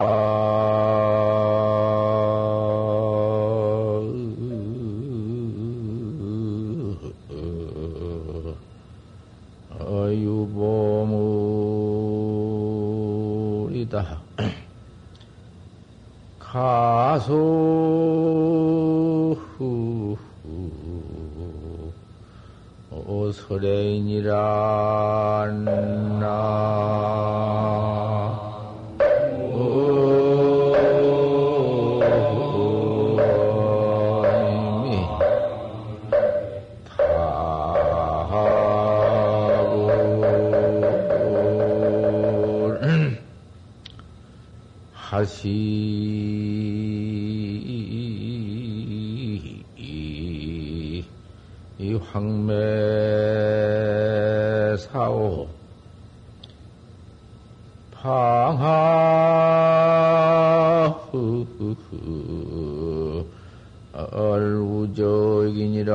유 하시. 이 황매사오 방하 얼우적이니라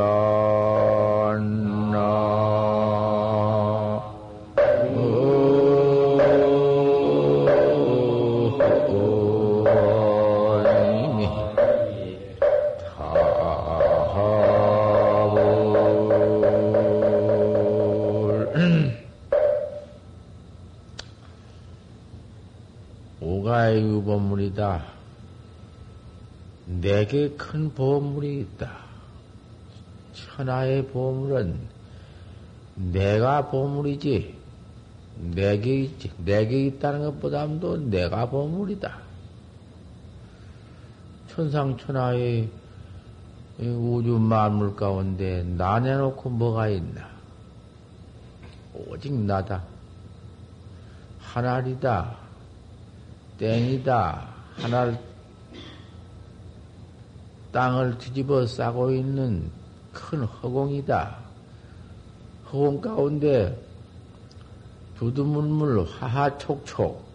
내게 큰 보물이 있다. 천하의 보물은 내가 보물이지. 내게 있지. 내게 있다는 것보다도 내가 보물이다. 천상천하의 우주 만물 가운데 나 내놓고 뭐가 있나? 오직 나다. 하나리다. 땡이다. 하나를 땅을 뒤집어 싸고 있는 큰 허공이다. 허공 가운데 두두물물 하하촉촉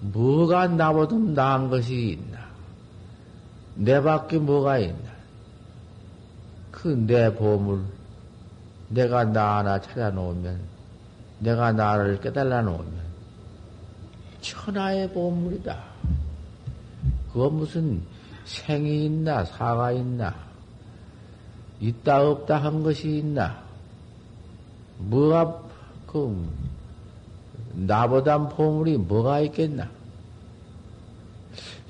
뭐가 나보다 나은 것이 있나? 내 밖에 뭐가 있나? 그 내 보물, 내가 나 하나 찾아놓으면, 내가 나를 깨달아 놓으면, 천하의 보물이다. 그거 무슨 생이 있나, 사가 있나, 있다, 없다 한 것이 있나? 뭐가, 그, 나보단 보물이 뭐가 있겠나?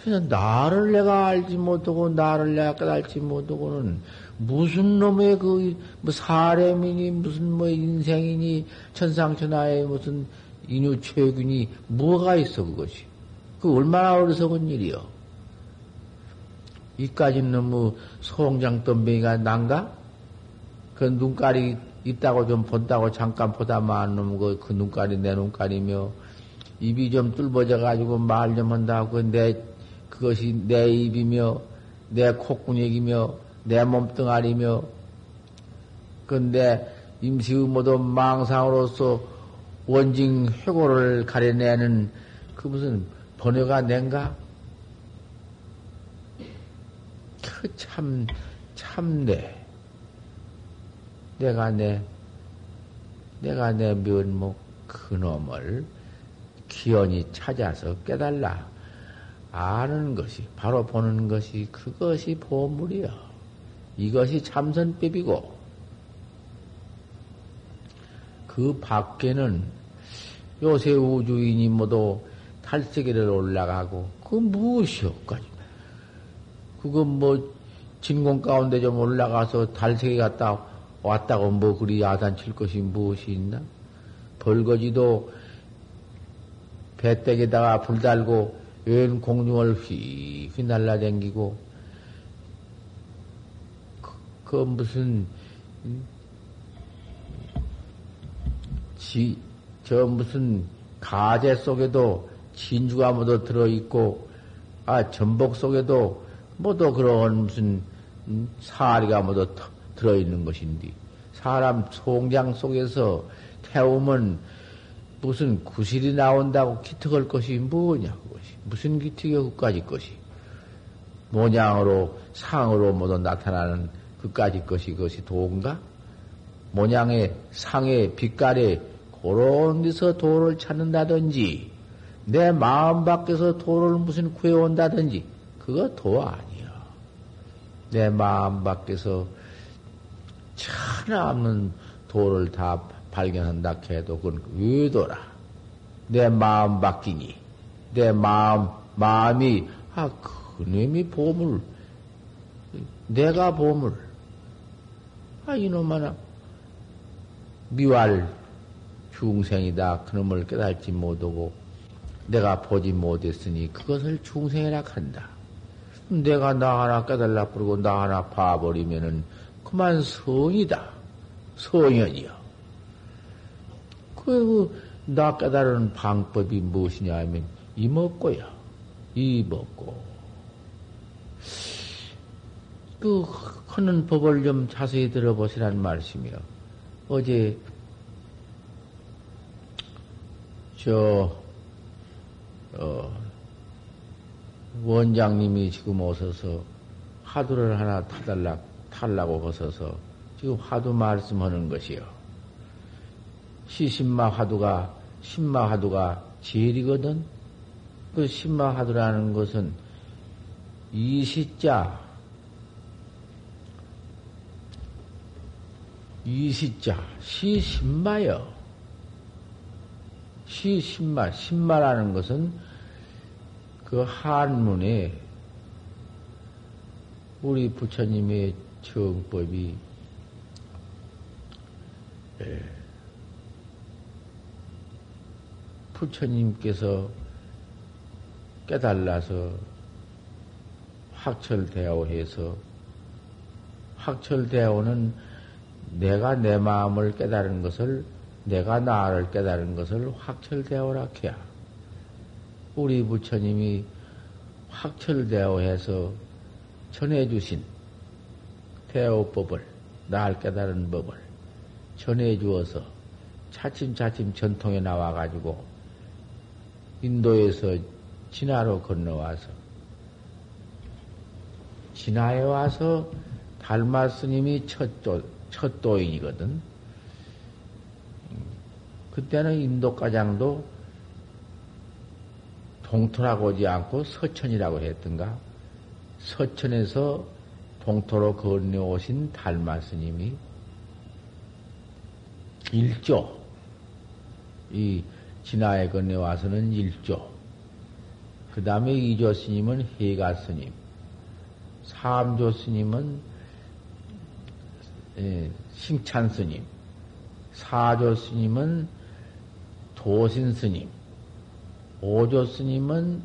그래서 나를 내가 알지 못하고, 나를 내가 깨달지 못하고는 무슨 놈의 그, 뭐 사람이니, 무슨 뭐 인생이니, 천상천하의 무슨 인유체균이 뭐가 있어, 그것이. 그 얼마나 어리석은 일이여. 이까지 너무 소홍장 덤뱅이가 난가? 그 눈깔이 있다고 좀 본다고 잠깐 보다 만 놈, 그, 그 눈깔이 내 눈깔이며, 입이 좀 뚫어져 가지고 말 좀 한다고, 내, 그것이 내 입이며, 내 콧구녕이며, 내 몸뚱아리며, 근데 임시의 모도 망상으로서 원징 회고를 가려내는 그 무슨 번뇌가 낸가? 그 참, 참내. 내가 내, 내가 내 면목 그놈을 기연히 찾아서 깨달라. 아는 것이, 바로 보는 것이, 그것이 보물이여. 이것이 참선법이고, 그 밖에는 요새 우주인이 모두 탈세계를 올라가고, 그 무엇이오까지. 그건 뭐, 진공 가운데 좀 올라가서 달세계 갔다 왔다고 뭐 그리 야단칠 것이 무엇이 있나? 벌거지도 배때에다가 불 달고 웬 공중을 휘휘 날라댕기고 그, 그 무슨 지, 저 무슨 가재 속에도 진주가 모두 들어있고 아 전복 속에도 모두 그런 무슨 사리가 모두 들어있는 것인데, 사람 송장 속에서 태우면 무슨 구실이 나온다고 기특할 것이 뭐냐, 그것이. 무슨 기특이 그까지 것이. 모양으로, 상으로 모두 나타나는 그까지 것이 그것이 도인가? 모양의 상의 빛깔에 그런 데서 도를 찾는다든지, 내 마음 밖에서 도를 무슨 구해온다든지, 그거 도 아니야. 내 마음 밖에서 천하 없는 도를 다 발견한다 해도 그건 의도라. 내 마음 바뀌니, 내 마음, 마음이, 아, 그놈이 보물, 내가 보물, 아, 이놈아나, 미활 중생이다. 그놈을 깨달지 못하고, 내가 보지 못했으니 그것을 중생이라 한다. 내가 나 하나 깨달라 부르고 나 하나 봐버리면은 그만 성이다. 성현이여. 그, 나 깨달은 방법이 무엇이냐 하면 이먹고야. 이먹고. 그, 하는 법을 좀 자세히 들어보시란 말씀이요. 어제, 저, 어, 원장님이 지금 오셔서 화두를 하나 타달라, 탈라고 하셔서 지금 화두 말씀하는 것이요. 시신마 화두가, 신마 화두가 제일이거든? 그 신마 화두라는 것은 이시자, 이시자, 시신마여. 시신마, 신마라는 것은 그 한문에 우리 부처님의 정법이 예, 부처님께서 깨달아서 확철대오해서 확철대오는 내가 내 마음을 깨달은 것을 내가 나를 깨달은 것을 확철대오라 해야 우리 부처님이 확철대오 해서 전해주신 대오법을 날 깨달은 법을 전해주어서 차츰차츰 전통에 나와가지고 인도에서 진화로 건너와서 진화에 와서 달마 스님이 첫, 도, 첫 도인이거든. 그때는 인도가장도 동토라고 오지 않고 서천이라고 했던가? 서천에서 동토로 건너오신 달마 스님이 일조, 이 진화에 건너와서는 일조, 그 다음에 이조 스님은 해가 스님, 삼조 스님은 예, 칭찬 스님, 사조 스님은 도신 스님, 오조 스님은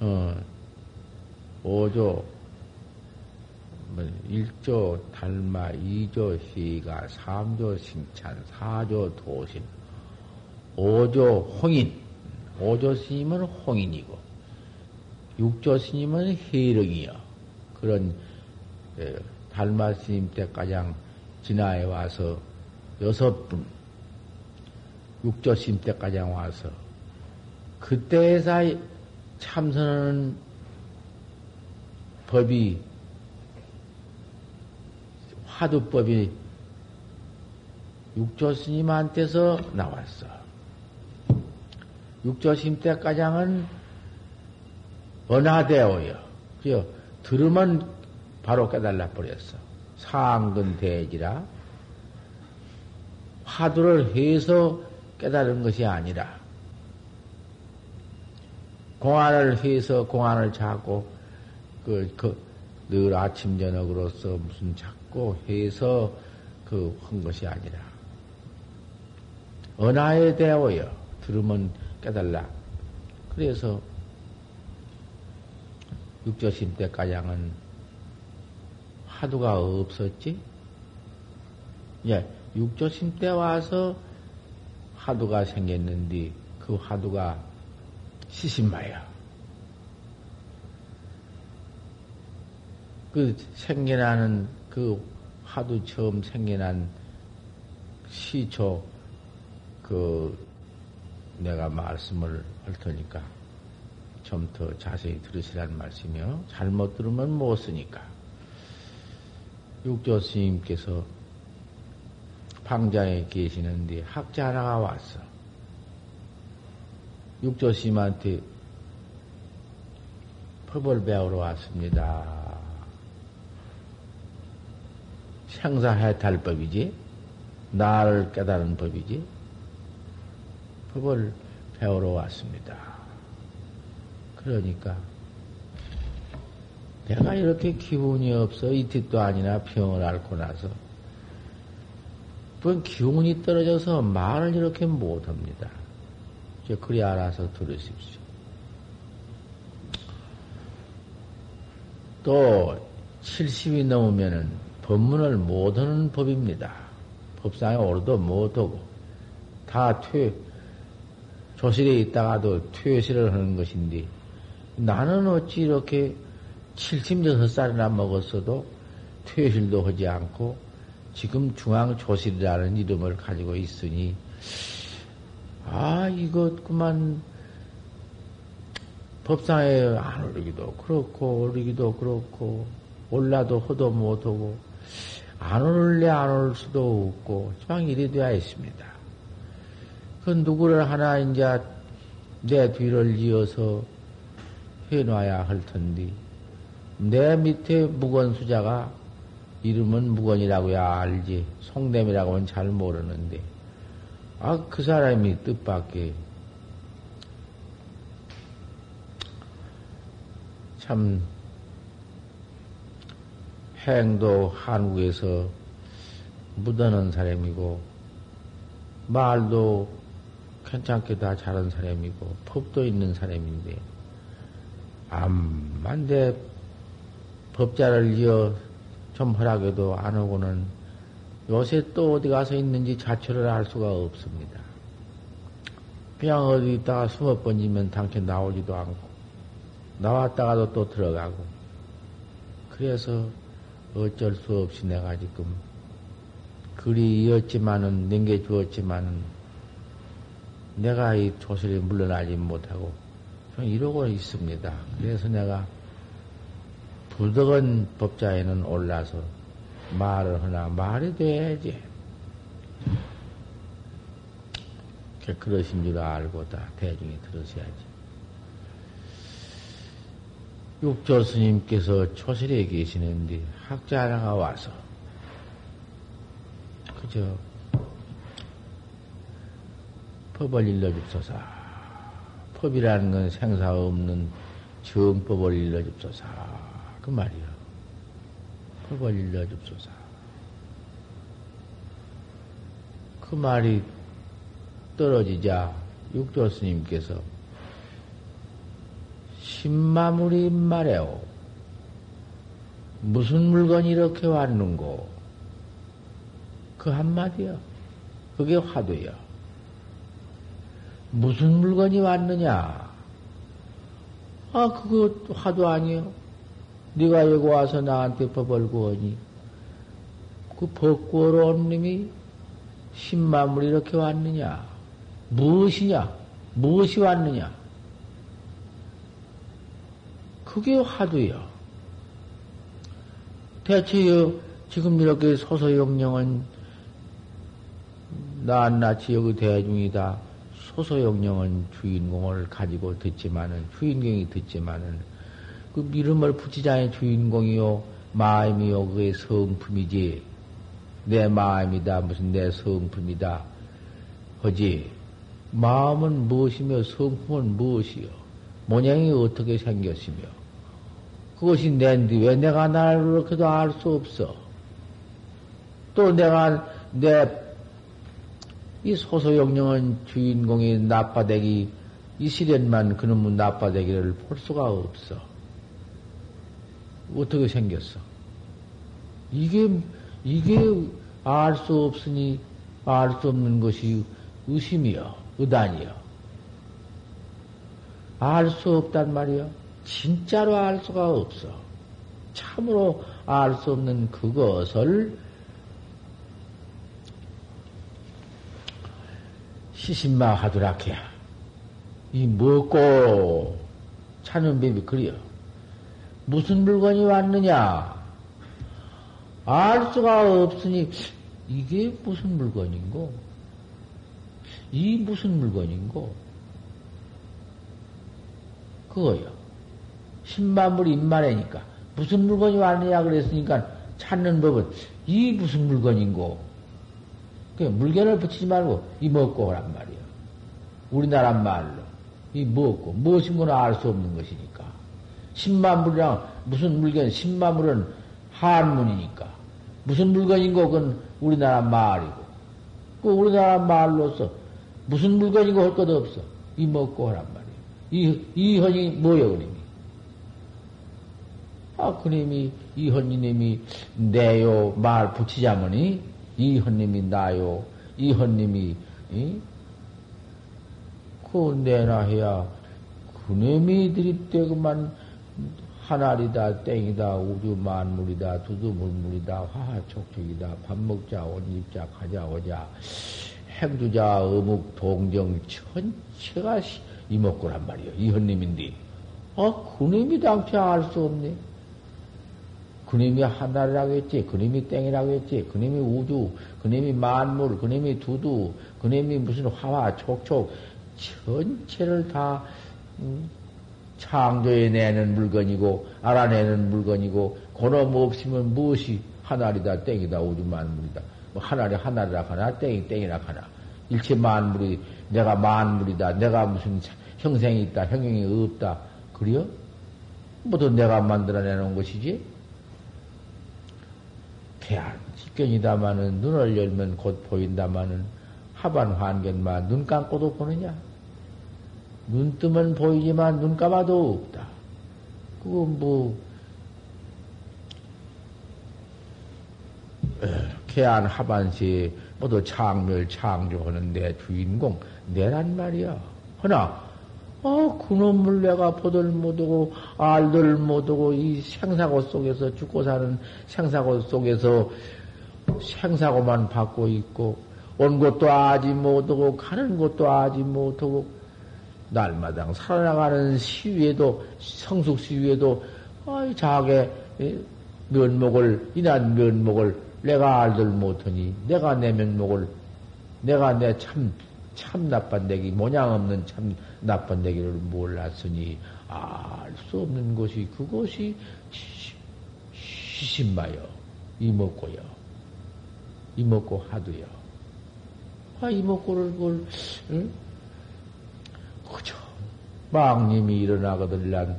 어, 오조 뭐, 일조 달마, 이조 희가, 삼조 칭찬, 사조 도신, 오조 홍인, 오조 스님은 홍인이고, 육조 스님은 해령이요. 그런 예, 달마 스님 때 가장 진화해 와서 여섯 분, 육조심 때까지 와서 그때에서 참선하는 법이 화두법이 육조 스님한테서 나왔어. 육조심 때까지는 언하되어요. 그 들으면 바로 깨달아 버렸어. 상근 대지라 화두를 해서 깨달은 것이 아니라 공안을 해서 공안을 찾고 그, 그, 늘 아침 저녁으로서 무슨 찾고 해서 그 한 것이 아니라 언하에 대하여 들으면 깨달라. 그래서 육조심 때가량은 화두가 없었지? 예, 육조심 때 와서 화두가 생겼는데 그 화두가 시신마야. 그 생겨나는 그 화두 처음 생겨난 시초 그 내가 말씀을 할 테니까 좀 더 자세히 들으시란 말씀이요. 잘못 들으면 못 쓰니까. 육조 스님께서 방장에 계시는데 학자 하나가 왔어. 육조스님한테 법을 배우러 왔습니다. 생사해탈 법이지. 나를 깨달은 법이지. 법을 배우러 왔습니다. 그러니까 내가 이렇게 기운이 없어 이틀도 아니나 병을 앓고 나서 그건 기운이 떨어져서 말을 이렇게 못합니다. 이제 그리 알아서 들으십시오. 또 70이 넘으면은 법문을 못 하는 법입니다. 법상에 오르도 못하고 다 퇴, 조실에 있다가도 퇴실을 하는 것인데 나는 어찌 이렇게 76살이나 먹었어도 퇴실도 하지 않고 지금 중앙조실이라는 이름을 가지고 있으니 아 이것 그만 법상에 안 오르기도 그렇고 오르기도 그렇고 올라도 허도 못하고 안 오를래 안 오를 수도 없고 지방 일이 되어 있습니다. 그 누구를 하나 이제 내 뒤를 이어서 해놔야 할 텐데 내 밑에 무건수자가 이름은 무건이라고야 알지. 송됨이라고는 잘 모르는데. 아 그 사람이 뜻밖에. 참 행도 한국에서 묻어놓은 사람이고 말도 괜찮게 다 잘한 사람이고 법도 있는 사람인데 암만 내 법자를 이어 좀 허락해도 안 오고는 요새 또 어디 가서 있는지 자체를 알 수가 없습니다. 그냥 어디 있다가 숨어 번지면 당최 나오지도 않고 나왔다가도 또 들어가고 그래서 어쩔 수 없이 내가 지금 글이 이었지만은 남겨주었지만은 내가 이 조실에 물러나지 못하고 이러고 있습니다. 그래서 내가 부덕은 법자에는 올라서 말을 하나 말이 돼야지. 그러신 줄 알고 다 대중이 들으셔야지. 육조 스님께서 초실에 계시는데 학자 하나가 와서 그저 법을 일러줍소서. 법이라는 건 생사 없는 정법을 일러줍소서. 그 말이요. 법을 일러줍소서. 그 말이 떨어지자 육조 스님께서 신마물이 말해오. 무슨 물건이 이렇게 왔는고? 그 한마디요. 그게 화두요. 무슨 물건이 왔느냐? 아, 그거 화두 아니요. 네가 여기 와서 나한테 법을 구하니 그 법 구하러 온 놈이 신마물이 이렇게 왔느냐? 무엇이냐? 무엇이 왔느냐? 그게 화두요. 대체요, 지금 이렇게 소소영령은 낱낱이 여기 대중이다. 소소영령은 주인공을 가지고 듣지만은, 주인공이 듣지만은, 그 이름을 붙이자니 주인공이요, 마음이요, 그게 성품이지. 내 마음이다, 무슨 내 성품이다. 하지. 마음은 무엇이며 성품은 무엇이요? 모양이 어떻게 생겼으며? 그것이 내인데 왜 내가 나를 그렇게도 알 수 없어? 또 내가 내 이 소소영령은 주인공이 나빠대기 이 시련만 그놈의 나빠대기를 볼 수가 없어. 어떻게 생겼어? 이게 이게 알 수 없으니 알 수 없는 것이 의심이여, 의단이여. 알수 없단 말이여. 진짜로 알 수가 없어. 참으로 알 수 없는 그것을 시신마 하더라케야. 이 먹고 차는 법이 그려. 무슨 물건이 왔느냐? 알 수가 없으니 이게 무슨 물건인고? 이 무슨 물건인고? 그거요. 신만물 입만해니까. 무슨 물건이 왔느냐 그랬으니까 찾는 법은 이 무슨 물건인고. 그 물건을 붙이지 말고 이 먹고 오란 말이야. 우리나라 말로. 이 먹고, 무엇인 거는 알 수 없는 것이니까. 신만물이랑 무슨 물건, 신만물은 한문이니까. 무슨 물건인고 그건 우리나라 말이고. 그 우리나라 말로서 무슨 물건이고 할 것도 없어. 이 먹고 하란 말이야. 이, 이 헌이 뭐여, 그림이? 아, 그님이, 이 헌님이 내요, 말 붙이자머니, 이 헌님이 나요, 이 헌님이, 이? 그 내나 해야, 그놈이 드립대고만 하나리다, 땡이다, 우주 만물이다, 두두물물이다, 화하촉촉이다, 밥 먹자, 옷 입자, 가자, 오자, 행두자, 어묵, 동정, 전체가 이먹고란 말이요. 이헌님인데. 아, 그님이 당최 알 수 없네. 그님이 하나라고 했지, 그님이 땡이라고 했지, 그님이 우주, 그님이 만물, 그님이 두두, 그님이 무슨 화화, 촉촉, 전체를 다, 음, 창조해 내는 물건이고, 알아내는 물건이고, 그놈 없으면 무엇이 하나리다, 땡이다, 우주 만물이다. 뭐 하나리 하나리라 하나, 땡이 땡이라 하나. 일체 만물이, 내가 만물이다, 내가 무슨 형생이 있다, 형용이 없다. 그래요? 모두 내가 만들어내는 것이지? 태안 직견이다마는 눈을 열면 곧 보인다마는 하반 환견만 눈 감고도 보느냐? 눈 뜨면 보이지만 눈 감아도 없다. 그건 뭐, 개안 하반시 모두 창멸 창조하는 내 주인공 내란 말이야. 허나 어, 그놈을 내가 보들 못하고, 알들 못하고, 이 생사고 속에서, 죽고 사는 생사고 속에서 생사고만 받고 있고, 온 것도 아지 못하고, 가는 것도 아지 못하고, 날마당 살아나가는 시위에도, 성숙 시위에도, 어이, 자게 면목을, 인한 면목을 내가 알들 못하니, 내가 내 면목을, 내가 내 참, 참 나쁜 내기, 모양 없는 참 나쁜 내기를 몰랐으니 알 수 없는 것이 그것이 시신마요. 이먹고요. 이먹고 하도요. 아, 이먹고를 그걸, 응? 그죠. 망님이 일어나거들란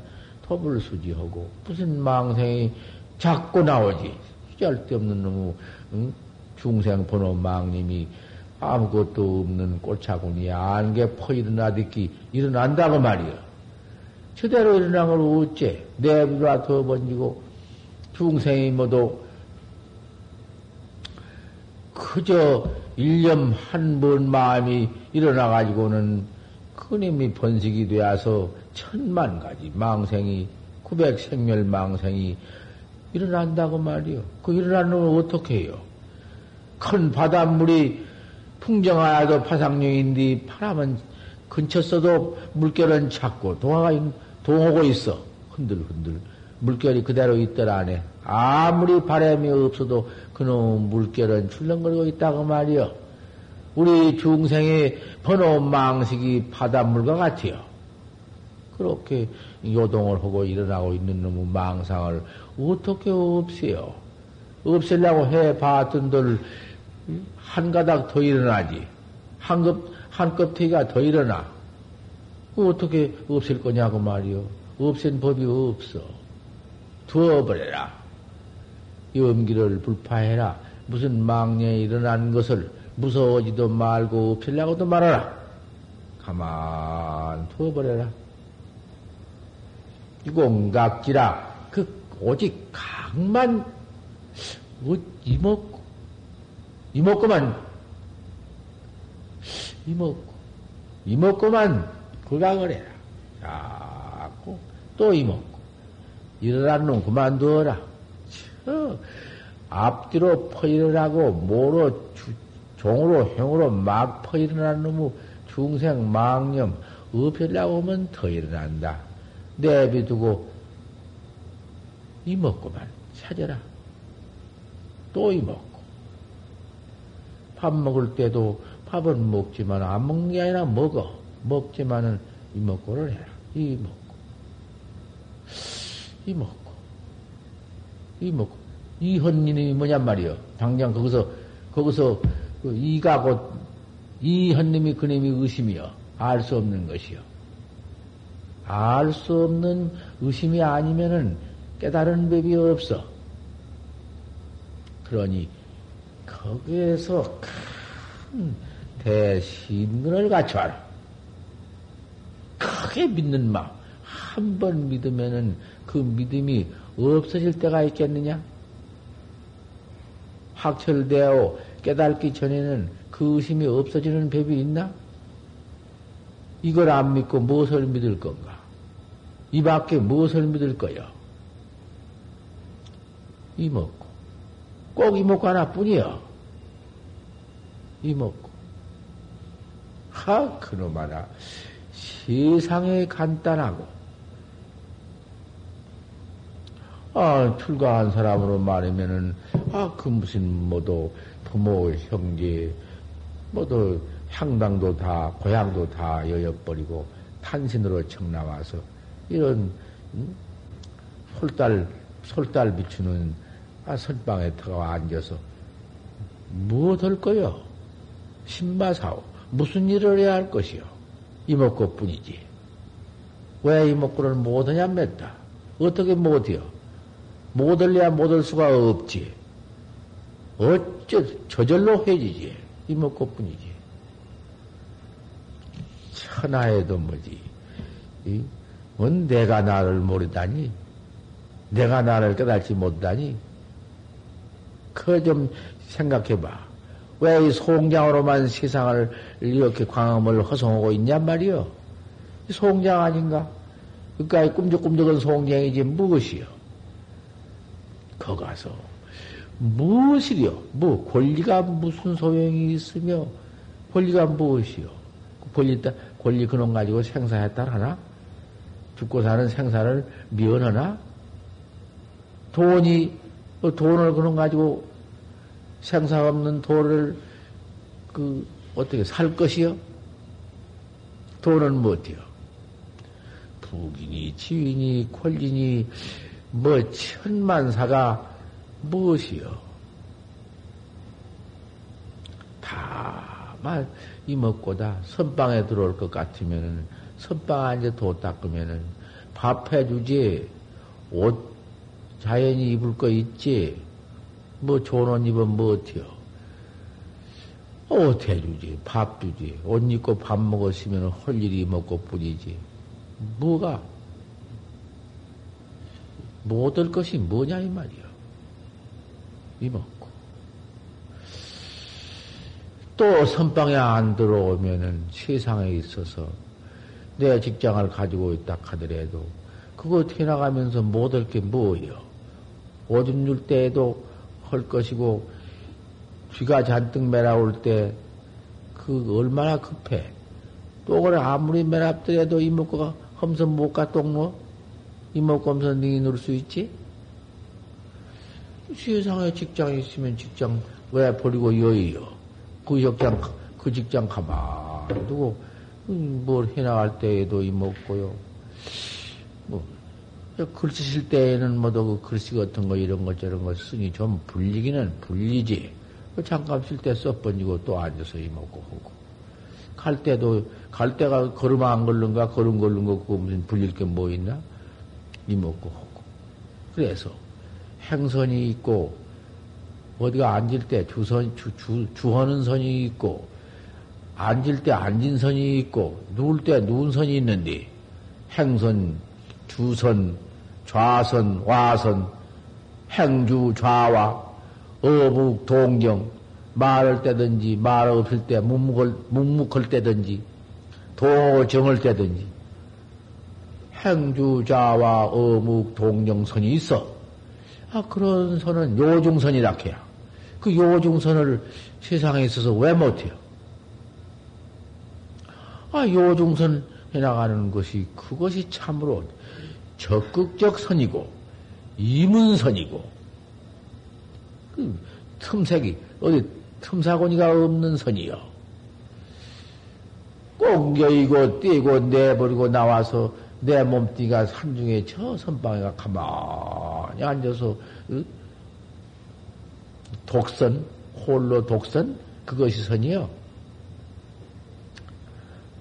톱을 수지하고 무슨 망생이 자꾸 나오지. 쓸데없는 놈의 응? 중생 번호 망님이 아무것도 없는 꽃차군이 안개 퍼 일어나듣기 일어난다고 말이요. 저대로 일어난 걸 어째 내부가 더 번지고 중생이 모두 그저 일념 한 번 마음이 일어나가지고는 큰힘이 번식이 되어서 천만 가지 망생이 구백 생멸 망생이 일어난다고 말이요. 그 일어나는 걸 어떻게 해요? 큰 바닷물이 풍정하여도 파상용인데 바람은 근처 써도 물결은 작고 동화가 동하고 있어 흔들흔들 물결이 그대로 있더라 안에 아무리 바람이 없어도 그놈 물결은 출렁거리고 있다고 말이여 우리 중생의 번호 망식이 바닷물과 같아요. 그렇게 요동을 하고 일어나고 있는 놈의 망상을 어떻게 없애요? 없애려고 해 봤던들 한 가닥 더 일어나지. 한 급, 한 껍데기가 더 일어나. 어떻게 없앨 거냐고 말이요. 없앤 법이 없어. 두어버려라. 염기를 불파해라. 무슨 망령에 일어난 것을 무서워지도 말고 없애려고도 말아라. 가만 두어버려라. 이공각지라. 그, 오직 각만, 뭐, 이먹고, 이먹고만, 이먹고, 이먹고만 그각을 해라. 자꾸 또 이먹고. 일어난 놈 그만두어라. 저, 앞뒤로 퍼일어나고, 모로, 주, 종으로, 형으로 막 퍼 일어난 놈의 중생 망념, 없애려고 하면 더 일어난다. 내비두고, 이먹고만 찾아라. 또 이먹고. 밥 먹을 때도 밥은 먹지만 안 먹는 게 아니라 먹어. 먹지만은 이먹고를 해라. 이 먹고. 이먹고, 이먹고. 이 헌님이 뭐냔 말이요. 당장 거기서, 거기서, 그 이가 곧, 이 헌님이 그님이 의심이요. 알 수 없는 것이요. 알 수 없는 의심이 아니면은 깨달은 법이 없어. 그러니, 거기에서 큰 대신문을 갖춰라. 크게 믿는 마음. 한 번 믿으면은 그 믿음이 없어질 때가 있겠느냐? 확철되어 깨닫기 전에는 그 의심이 없어지는 법이 있나? 이걸 안 믿고 무엇을 믿을 건가? 이 밖에 무엇을 믿을 거야? 이먹고. 꼭 이먹고 하나뿐이야. 이먹고. 하, 그놈 하나. 세상에 간단하고, 아, 출가한 사람으로 말하면은, 아, 그 무슨, 뭐도, 부모, 형제, 뭐도, 향당도 다, 고향도 다 여여버리고, 탄신으로 청 나와서, 이런, 음? 솔달, 솔달 비추는, 아, 선방에 들어가 앉아서, 무엇 할 거요? 신마사오. 무슨 일을 해야 할 것이요? 이목구 뿐이지. 왜 이목구를 못하냐, 맺다. 어떻게 못해요? 못할래야 못할 수가 없지. 어 째 저절로 해지지. 이먹고 뿐이지. 천하에도 뭐지. 이, 뭔 내가 나를 모르다니? 내가 나를 깨닫지 못하니? 그좀 생각해봐. 왜 이 송장으로만 세상을 이렇게 광음을 허송하고 있냔 말이요? 송장 아닌가? 그러니까 꿈적꿈적한 송장이지 무엇이요? 거 가서 무엇이려? 뭐 권리가 무슨 소용이 있으며 권리가 무엇이요? 권리 권리 그놈 가지고 생사했다 하나? 죽고 사는 생사를 미연하나? 돈이 그 돈을 그놈 가지고 생사 없는 돈을 그 어떻게 살 것이요? 돈은 뭐어때요 부인이 지인이 권리니 뭐 천만사가 무엇이요? 다만 이먹고다 선방에 들어올 것 같으면은 선방 앉아 도 닦으면은 밥 해주지 옷 자연히 입을 거 있지 뭐 좋은 옷 입으면 뭐 어때요? 옷 해주지 밥 주지 옷 입고 밥 먹었으면 할 일이 먹고 뿐이지 뭐가 못할 것이 뭐냐 이 말이요. 이먹고 또 선방에 안 들어오면은 세상에 있어서 내 직장을 가지고 있다 하더라도 그거 태나가면서 못 할 게 뭐예요? 오줌 줄 때에도 할 것이고 쥐가 잔뜩 매라올 때 그 얼마나 급해. 똥을 아무리 매랍더라도 이먹고가 험선 못가 똥로 이목검사 능이 누를 수 있지? 세상에 직장이 있으면 직장 왜 버리고 여의요? 그 직장, 그 직장 가만 두고, 음, 뭘 해나갈 때에도 이먹고요. 뭐, 글씨 쓸 때에는 뭐도 그 글씨 같은 거 이런 거 저런 거 쓰니 좀 불리기는 불리지. 그 잠깐 쓸때 써번지고 또 앉아서 이먹고 하고. 갈 때도, 갈 때가 걸음 안 걸른가, 걸음 걸른 거 그거 무슨 불릴 게 뭐 있나? 이먹고 하고. 그래서 행선이 있고, 어디가 앉을 때 주선, 주, 주, 주하는 선이 있고, 앉을 때 앉은 선이 있고, 누울 때 누운 선이 있는데, 행선, 주선, 좌선, 와선, 행주, 좌와, 어묵, 동경, 말할 때든지, 말 없을 때, 묵묵할, 묵묵할 때든지, 도정을 때든지, 행주자와 어묵 동정선이 있어. 아, 그런 선은 요중선이라 해요. 그 요중선을 세상에 있어서 왜 못해요? 아, 요중선 해나가는 것이, 그것이 참으로 적극적 선이고, 이문선이고, 그 틈색이, 어디 틈사고니가 없는 선이요. 꼭 여의고 떼고 내버리고 나와서 내 몸뚱이가 산중에 저 선방에가 가만 히 앉아서 독선 홀로 독선? 그것이 선이요.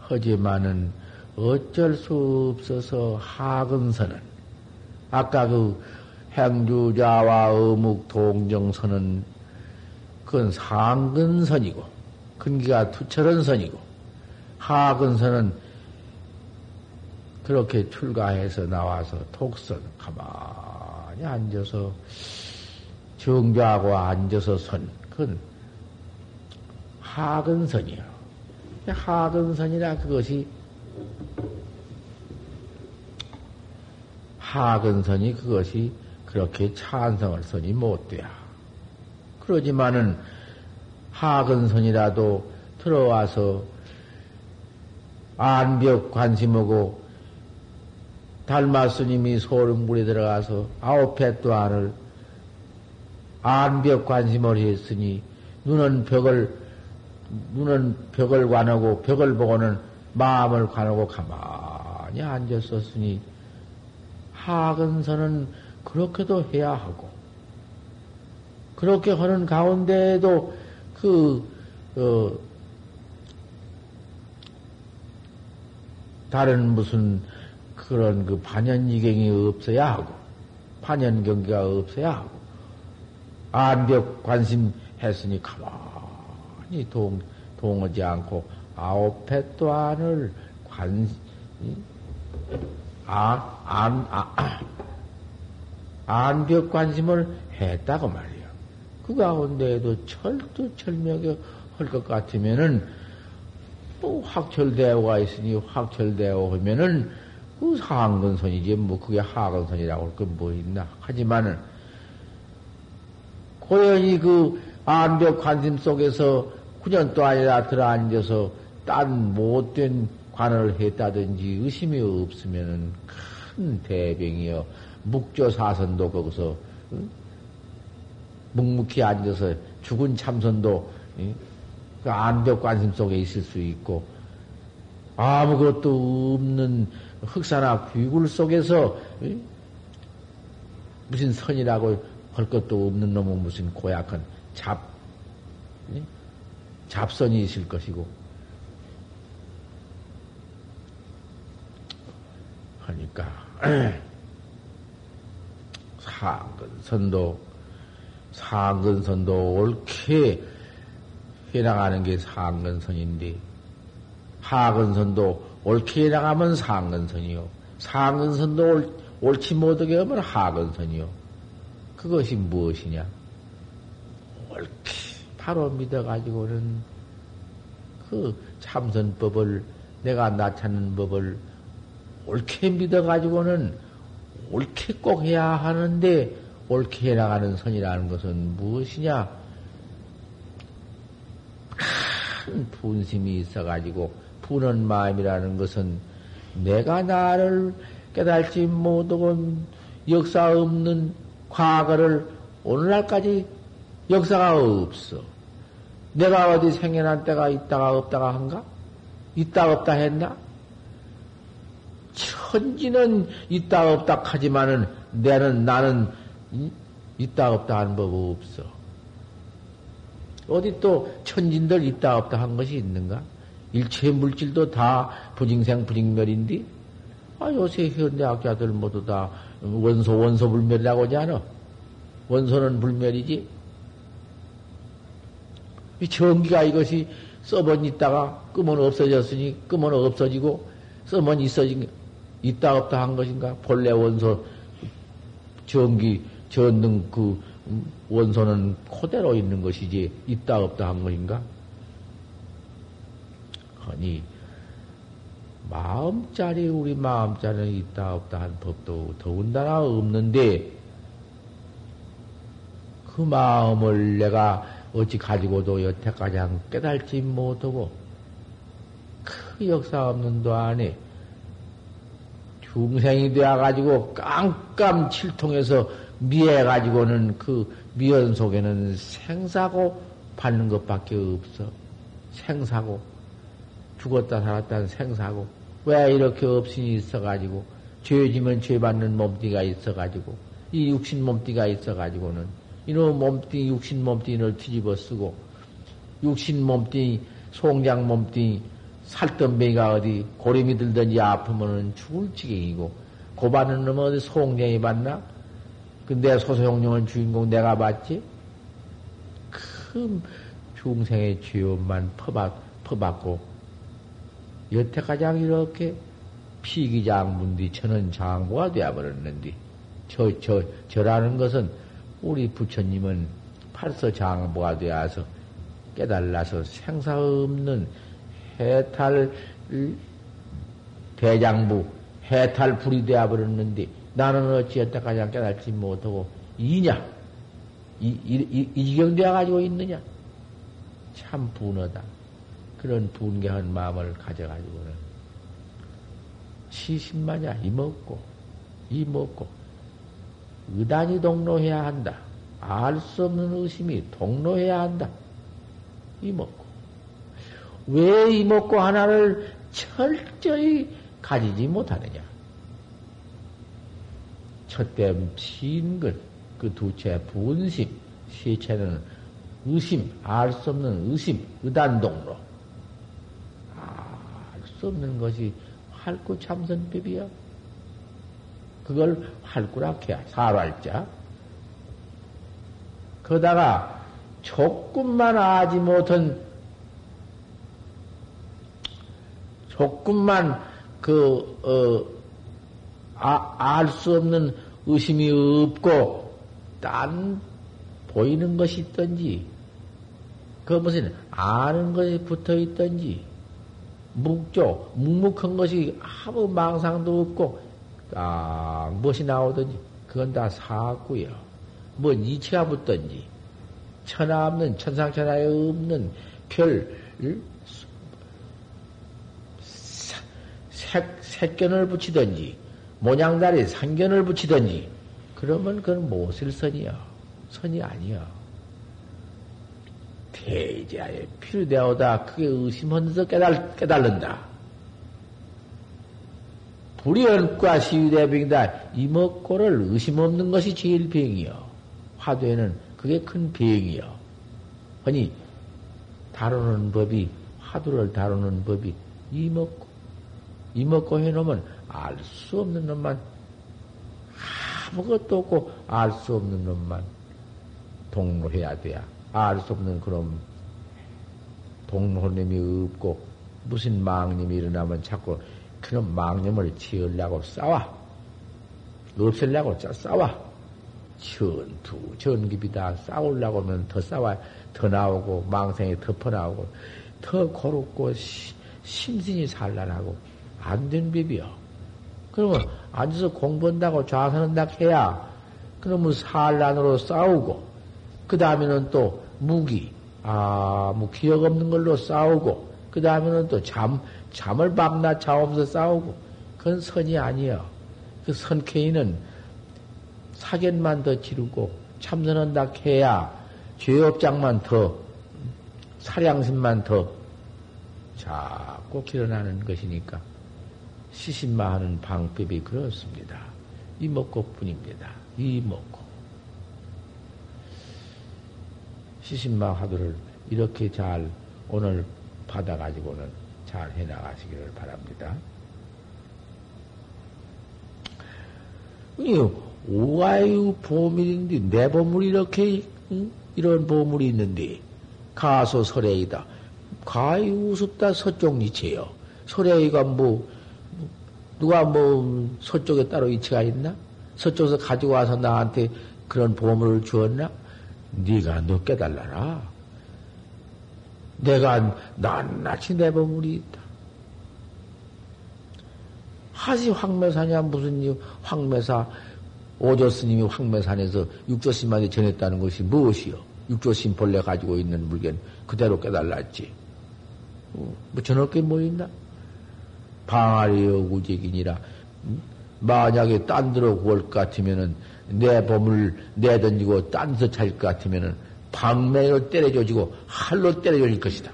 하지만은 어쩔 수 없어서 하근선은 아까 그 행주자와 어묵 동정선은 그건 상근선이고 근기가 투철한 선이고 하근선은 그렇게 출가해서 나와서 독선 가만 히 앉아서 정조하고 앉아서 선 그건 하근선이요. 하근선이라 그것이 하근선이 그것이 그렇게 찬성을 선이 못 돼야. 그러지만은 하근선이라도 들어와서 안벽 관심하고 달마 스님이 소름물에 들어가서 아홉 해 또한을 안벽 관심을 했으니 눈은 벽을 눈은 벽을 관하고 벽을 보고는 마음을 관하고 가만히 앉았었으니 하근선은 그렇게도 해야 하고 그렇게 하는 가운데에도 그 어, 다른 무슨 그런 그 반연이경이 없어야 하고 반연경기가 없어야 하고 안벽 관심 했으니 가만히 동, 동하지 않고 아홉 해 또한을 관, 아, 안, 아, 안벽 관심을 했다고 말이야. 그 가운데에도 철두철미하게 할것 같으면은, 또 확철대오가 있으니 확철대오 하면은, 그 상근선이지, 뭐, 그게 하근선이라고 할 건 뭐 있나. 하지만은, 고연히 그 안벽 관심 속에서 9년 또 아니라 들어앉아서 딴 못된 관을 했다든지 의심이 없으면은 큰 대병이여 묵조사선도 거기서 응? 묵묵히 앉아서 죽은 참선도 응? 그 안벽 관심 속에 있을 수 있고 아무것도 없는 흑사나 귀굴 속에서 응? 무슨 선이라고 할 것도 없는 놈은 무슨 고약한 잡, 잡선이 있을 것이고. 하니까, 상근선도, 상근선도 옳게 해나가는 게 상근선인데, 하근선도 옳게 해나가면 상근선이요. 상근선도 옳지 못하게 하면 하근선이요. 그것이 무엇이냐? 옳게 바로 믿어가지고는 그 참선법을 내가 나타낸 법을 옳게 믿어가지고는 옳게 꼭 해야 하는데 옳게 해나가는 선이라는 것은 무엇이냐? 큰 분심이 있어가지고 푸는 마음이라는 것은 내가 나를 깨달지 못하고 역사 없는 과거를 오늘날까지 역사가 없어. 내가 어디 생겨난 때가 있다가 없다가 한가? 있다 없다 했나? 천지는 있다 없다 하지만은 내는 나는 있다 없다 하는 법 없어. 어디 또 천진들 있다 없다 한 것이 있는가? 일체 물질도 다 부징생 부징멸인데 아 요새 현대 학자들 모두 다 원소, 원소 불멸이라고 하지 않아? 원소는 불멸이지? 이 전기가 이것이 써번 있다가 끄면 없어졌으니 끄면 없어지고 써면 있어진, 있다 없다 한 것인가? 본래 원소, 전기, 전등 그 원소는 그대로 있는 것이지 있다 없다 한 것인가? 아니, 마음자리 우리 마음자리는 있다 없다 한 법도 더군다나 없는데 그 마음을 내가 어찌 가지고도 여태까지 한 깨달지 못하고 그 역사 없는 도 안에 중생이 되어가지고 깜깜 칠통해서 미해가지고는 그 미연 속에는 생사고 받는 것밖에 없어. 생사고. 죽었다 살았다는 생사고 왜 이렇게 없이 있어가지고 죄지면 죄받는 몸띠가 있어가지고, 이 육신 몸띠가 있어가지고는, 이놈 몸띠, 육신 몸띠를 뒤집어 쓰고, 육신 몸띠, 송장 몸띠, 살덤뱅이가 어디 고림이 들든지 아프면은 죽을 지경이고, 고받는 놈은 어디 송장이 받나? 근데 소소용령은 주인공 내가 받지? 큰 중생의 죄업만 퍼받, 퍼받고, 여태까지 이렇게 피기장문디 천은 장부가 되어버렸는데, 저, 저, 저라는 것은 우리 부처님은 팔서 장부가 되어서 깨달아서 생사 없는 해탈 대장부, 해탈 불이 되어버렸는데, 나는 어찌 여태까지 깨달지 못하고, 이냐? 이, 이, 이, 이 지경 되어가지고 있느냐? 참 분하다. 그런 분개한 마음을 가져가지고는 시신마냐 이먹고 이먹고 의단이 동로해야 한다. 알 수 없는 의심이 동로해야 한다. 이먹고 왜 이먹고 하나를 철저히 가지지 못하느냐? 첫째 신근 그 두째 분심 시체는 의심 알 수 없는 의심 의단동로 알 수 없는 것이 활구 참선법이야. 그걸 활구락해야 살활자. 거다가 조금만 아지 못한 조금만 그, 어, 아, 알수 없는 의심이 없고, 딴, 보이는 것이 있던지, 그 무슨, 아는 것이 붙어 있던지, 묵조, 묵묵한 것이 아무 망상도 없고, 딱, 무엇이 나오든지, 그건 다 사구요. 뭐, 이치가 붙든지, 천하 없는, 천상천하에 없는 별, 색, 색견을 붙이든지, 모양다리 상견을 붙이든지, 그러면 그건 선이야. 선이 아니야. 대자에 필요되어다 크게 의심하면서 깨달, 깨달는다. 불의언과 시위대병이다. 이먹고를 의심 없는 것이 제일 병이요. 화두에는 그게 큰 병이요. 아니, 다루는 법이, 화두를 다루는 법이 이먹고, 이먹고 해놓으면 알 수 없는 놈만, 아무것도 없고 알 수 없는 놈만 동로해야 돼야. 알 수 없는 그런 동로님이 없고, 무슨 망님이 일어나면 자꾸 그런 망님을 지으려고 싸워. 없애려고 싸워. 전투, 전기비다 싸우려고 하면 더 싸워, 더 나오고, 망생이 덮어 나오고, 더 고롭고, 시, 심신이 산란하고, 안된 법이요. 그러면 앉아서 공부한다고 좌선한다 해야, 그러면 산란으로 싸우고, 그 다음에는 또 무기, 아, 뭐 기억 없는 걸로 싸우고, 그 다음에는 또 잠, 잠을 밤낮 자오면서 싸우고, 그건 선이 아니요. 그 선케이는 사견만 더 지르고 참선한다 해야 죄업장만 더 사량심만 더 자꾸 길어나는 것이니까 시신마 하는 방법이 그렇습니다. 이먹고뿐입니다. 이먹고 시신마 하도를 이렇게 잘 오늘 받아가지고는 잘 해나가시기를 바랍니다. 오가유 보물인데 내 보물이 이렇게 응? 이런 보물이 있는데 가소 설레이다. 가히 우습다 서쪽 이체요. 설레이가 뭐 누가 뭐 서쪽에 따로 이체가 있나? 서쪽에서 가지고 와서 나한테 그런 보물을 주었나? 네가 너 깨달라라. 내가 낱낱이 내 보물이 있다. 하시 황매사냐 무슨 황매사 오조 스님이 황매산에서 육조심한테 전했다는 것이 무엇이요? 육조심 본래 가지고 있는 물건 그대로 깨달았지. 어, 뭐 전할 게 뭐 있나? 방아리여 우직이니라. 음? 만약에 딴 데로 구할 것 같으면은 내 범을 내던지고 딴 데서 찰것 같으면은 방맹으로 때려줘지고 할로 때려줄 것이다.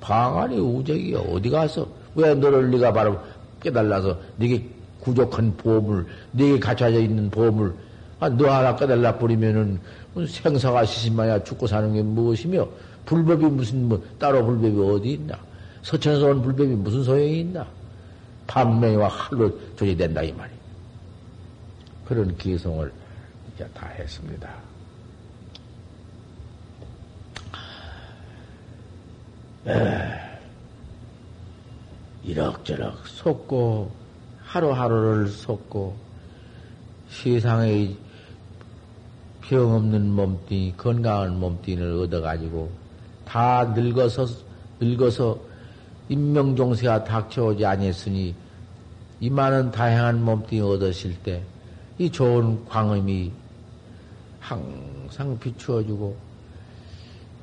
방아리 우적이 어디 가서 왜 너를 네가 바로 깨달아서 네게 부족한 보험을, 내게 갖춰져 있는 보험을, 아, 너 하나 꺼달라 버리면은 생사가 시신마야 죽고 사는 게 무엇이며, 불법이 무슨, 뭐, 따로 불법이 어디 있나? 서천에서 온 불법이 무슨 소용이 있나? 반명이와 할로 조리된다, 이 말이. 그런 기성을 이제 다 했습니다. 에, 이럭저럭 속고, 하루하루를 속고, 세상의 병 없는 몸뚱이, 건강한 몸뚱이를 얻어가지고, 다 늙어서, 늙어서 인명종세가 닥쳐오지 아니했으니, 이 많은 다양한 몸뚱이 얻으실 때, 이 좋은 광음이 항상 비추어주고,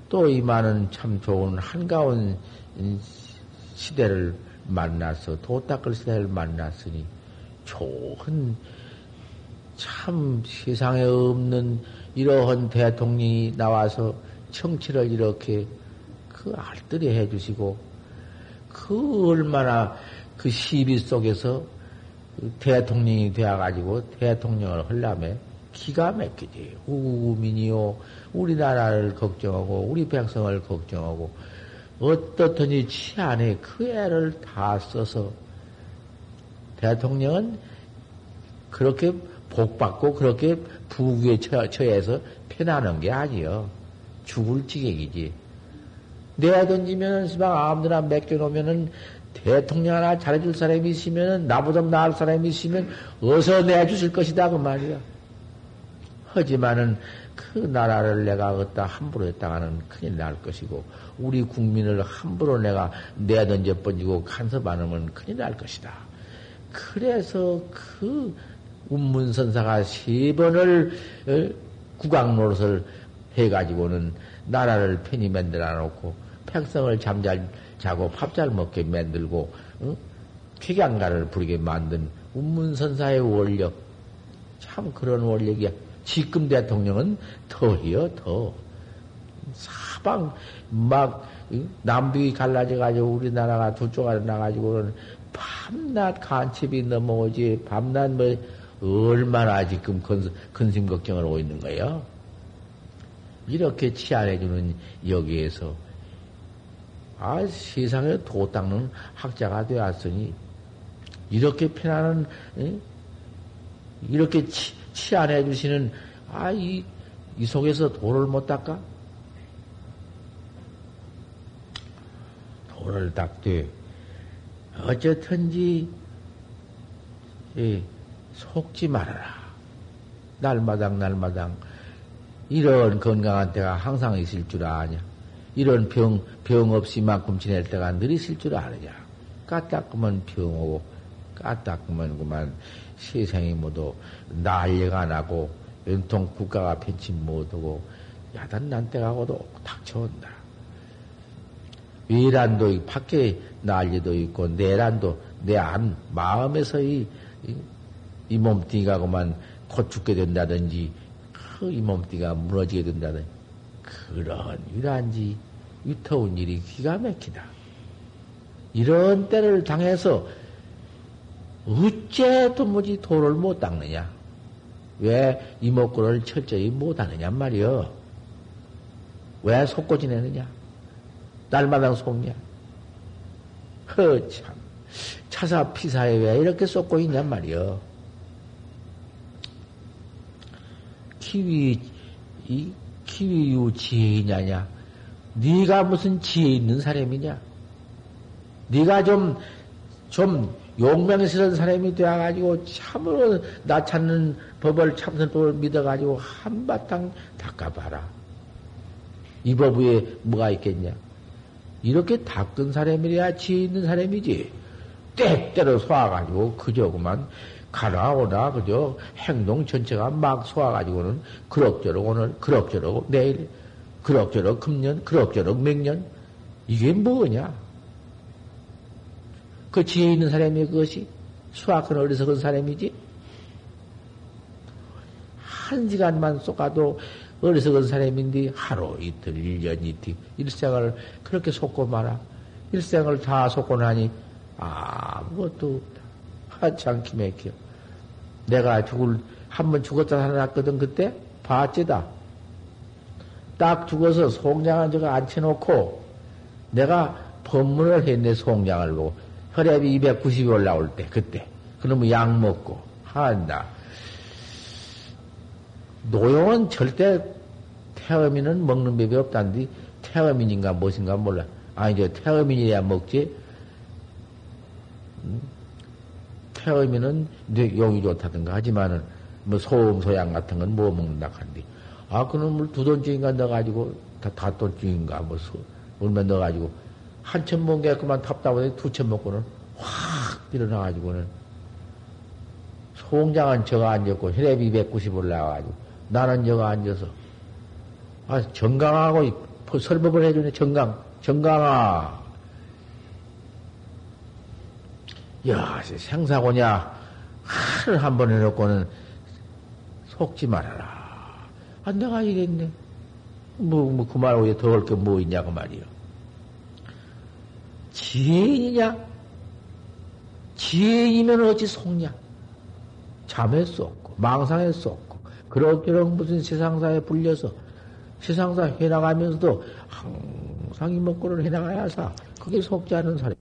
또 이 많은 참 좋은 한가운 시대를 만나서, 도 닦을 시대를 만났으니, 좋은, 참 세상에 없는 이러한 대통령이 나와서 청취를 이렇게 그 알뜰히 해주시고, 그 얼마나 그 시비 속에서 대통령이 되어가지고 대통령을 하려면 기가 막히지. 우민이요. 우리나라를 걱정하고, 우리 백성을 걱정하고, 어떻든지 치안에 그 애를 다 써서 대통령은 그렇게 복받고 그렇게 부귀에 처해서 편하는 게 아니요. 죽을 지경이지. 내야 던지면은, 시방 아무데나 맡겨놓으면은 대통령 하나 잘해줄 사람이 있으면, 나보다 나을 사람이 있으면, 어서 내주실 것이다, 그 말이야. 하지만은, 그 나라를 내가 어디다 함부로 했다가는 큰일 날 것이고, 우리 국민을 함부로 내가 내던져 번지고 간섭하면 큰일 날 것이다. 그래서 그 운문선사가 세 번을 어, 국왕 노릇을 해가지고는 나라를 편히 만들어 놓고, 백성을 잠잘 자고 밥 잘 먹게 만들고 응? 쾌양가를 부리게 만든 운문선사의 원력 참 그런 원력이야. 지금 대통령은 더해요 더 사방 막 남북이 갈라져 가지고 우리나라가 두 쪽으로 나가지고는 밤낮 간첩이 넘어오지 밤낮 뭐 얼마나 지금 근, 근심 걱정을 하고 있는 거예요. 이렇게 치안해주는 여기에서 아, 세상에 도 닦는 학자가 되었으니, 이렇게 편안한, 에? 이렇게 치, 치안해 주시는, 아, 이, 이 속에서 도를 못 닦아? 도를 닦되, 어쨌든지, 예, 속지 말아라. 날마당, 날마당, 이런 건강한 때가 항상 있을 줄 아냐. 이런 병, 병 없이 만큼 지낼 때가 늘 있을 줄 아느냐. 까딱그만 병 오고, 까딱그만 그만 세상이 모두 난리가 안 나고, 연통 국가가 편치 못하고, 야단 난 때가고도 닥쳐온다. 위란도 밖에 난리도 있고, 내란도 내 안, 마음에서 이, 이, 이 몸뚱이가 그만 곧 죽게 된다든지, 그 이 몸뚱이가 무너지게 된다든지, 그런 유란지 위터운 일이 기가 막히다. 이런 때를 당해서 어째 도무지 도를 못 닦느냐? 왜 이목구를 철저히 못 하느냐 말이여? 왜 속고 지내느냐? 날마다 속냐? 허 참 차사 피사에 왜 이렇게 쏟고 있냐 말이여? 키위 이 키위유 지혜이냐냐? 네가 무슨 지혜 있는 사람이냐? 네가 좀, 좀 용맹스러운 사람이 되어가지고 참으로 나 찾는 법을 참선법을 믿어가지고 한바탕 닦아봐라. 이법 위에 뭐가 있겠냐? 이렇게 닦은 사람이래야 지혜 있는 사람이지. 때때로 쏘아가지고 그저 그만 가나 오나 그저 행동 전체가 막 쏘아가지고는 그럭저럭 오늘 그럭저럭 내일 그럭저럭 금년 그럭저럭 맹년 이게 뭐냐? 그 지혜 있는 사람이 그것이 수학은 어리석은 사람이지? 한 시간만 쏘아도 어리석은 사람인데 하루 이틀 일년 이틀 일생을 그렇게 속고 말아 일생을 다 속고 나니 아무것도 없다. 하찮기 맥혀. 내가 죽을, 한 번 죽었다 살아났거든, 그때? 봤지다. 딱 죽어서 송장한 저가 앉혀놓고, 내가 법문을 했네, 송장을 보고. 혈압이 290이 올라올 때, 그때. 그러면 약 먹고, 한다. 노용은 절대 태어민은 먹는 법이 없다는데, 태어민인가 무엇인가 몰라. 아니, 저 태어민이야 먹지. 음? 태어민은 용이 좋다든가 하지만은, 뭐 소음, 소양 같은 건 뭐 먹는다 하는데, 아, 그놈을 두 돈쯤인가 넣어가지고, 다, 다 돈쯤인가, 뭐, 수, 얼마 넣어가지고, 한 천 먹게 그만 탑다보니 두 천 먹고는 확 일어나가지고는, 송장은 저가 앉았고, 혈압이 290 올라와가지고, 나는 저가 앉아서, 아, 정강하고 설법을 해주네, 정강. 정강아. 야, 생사고냐. 하를 한번 해놓고는 속지 말아라. 아, 내가 이랬네. 뭐, 뭐, 그 말하고 더할 게 뭐 있냐, 그 말이요. 지혜인이냐? 지혜인이면 어찌 속냐? 잠에 쏟고, 망상에 쏟고, 그럭저럭 무슨 세상사에 불려서, 세상사 해나가면서도 항상 이 먹고를 해나가야 사. 그게 속지 않은 사람.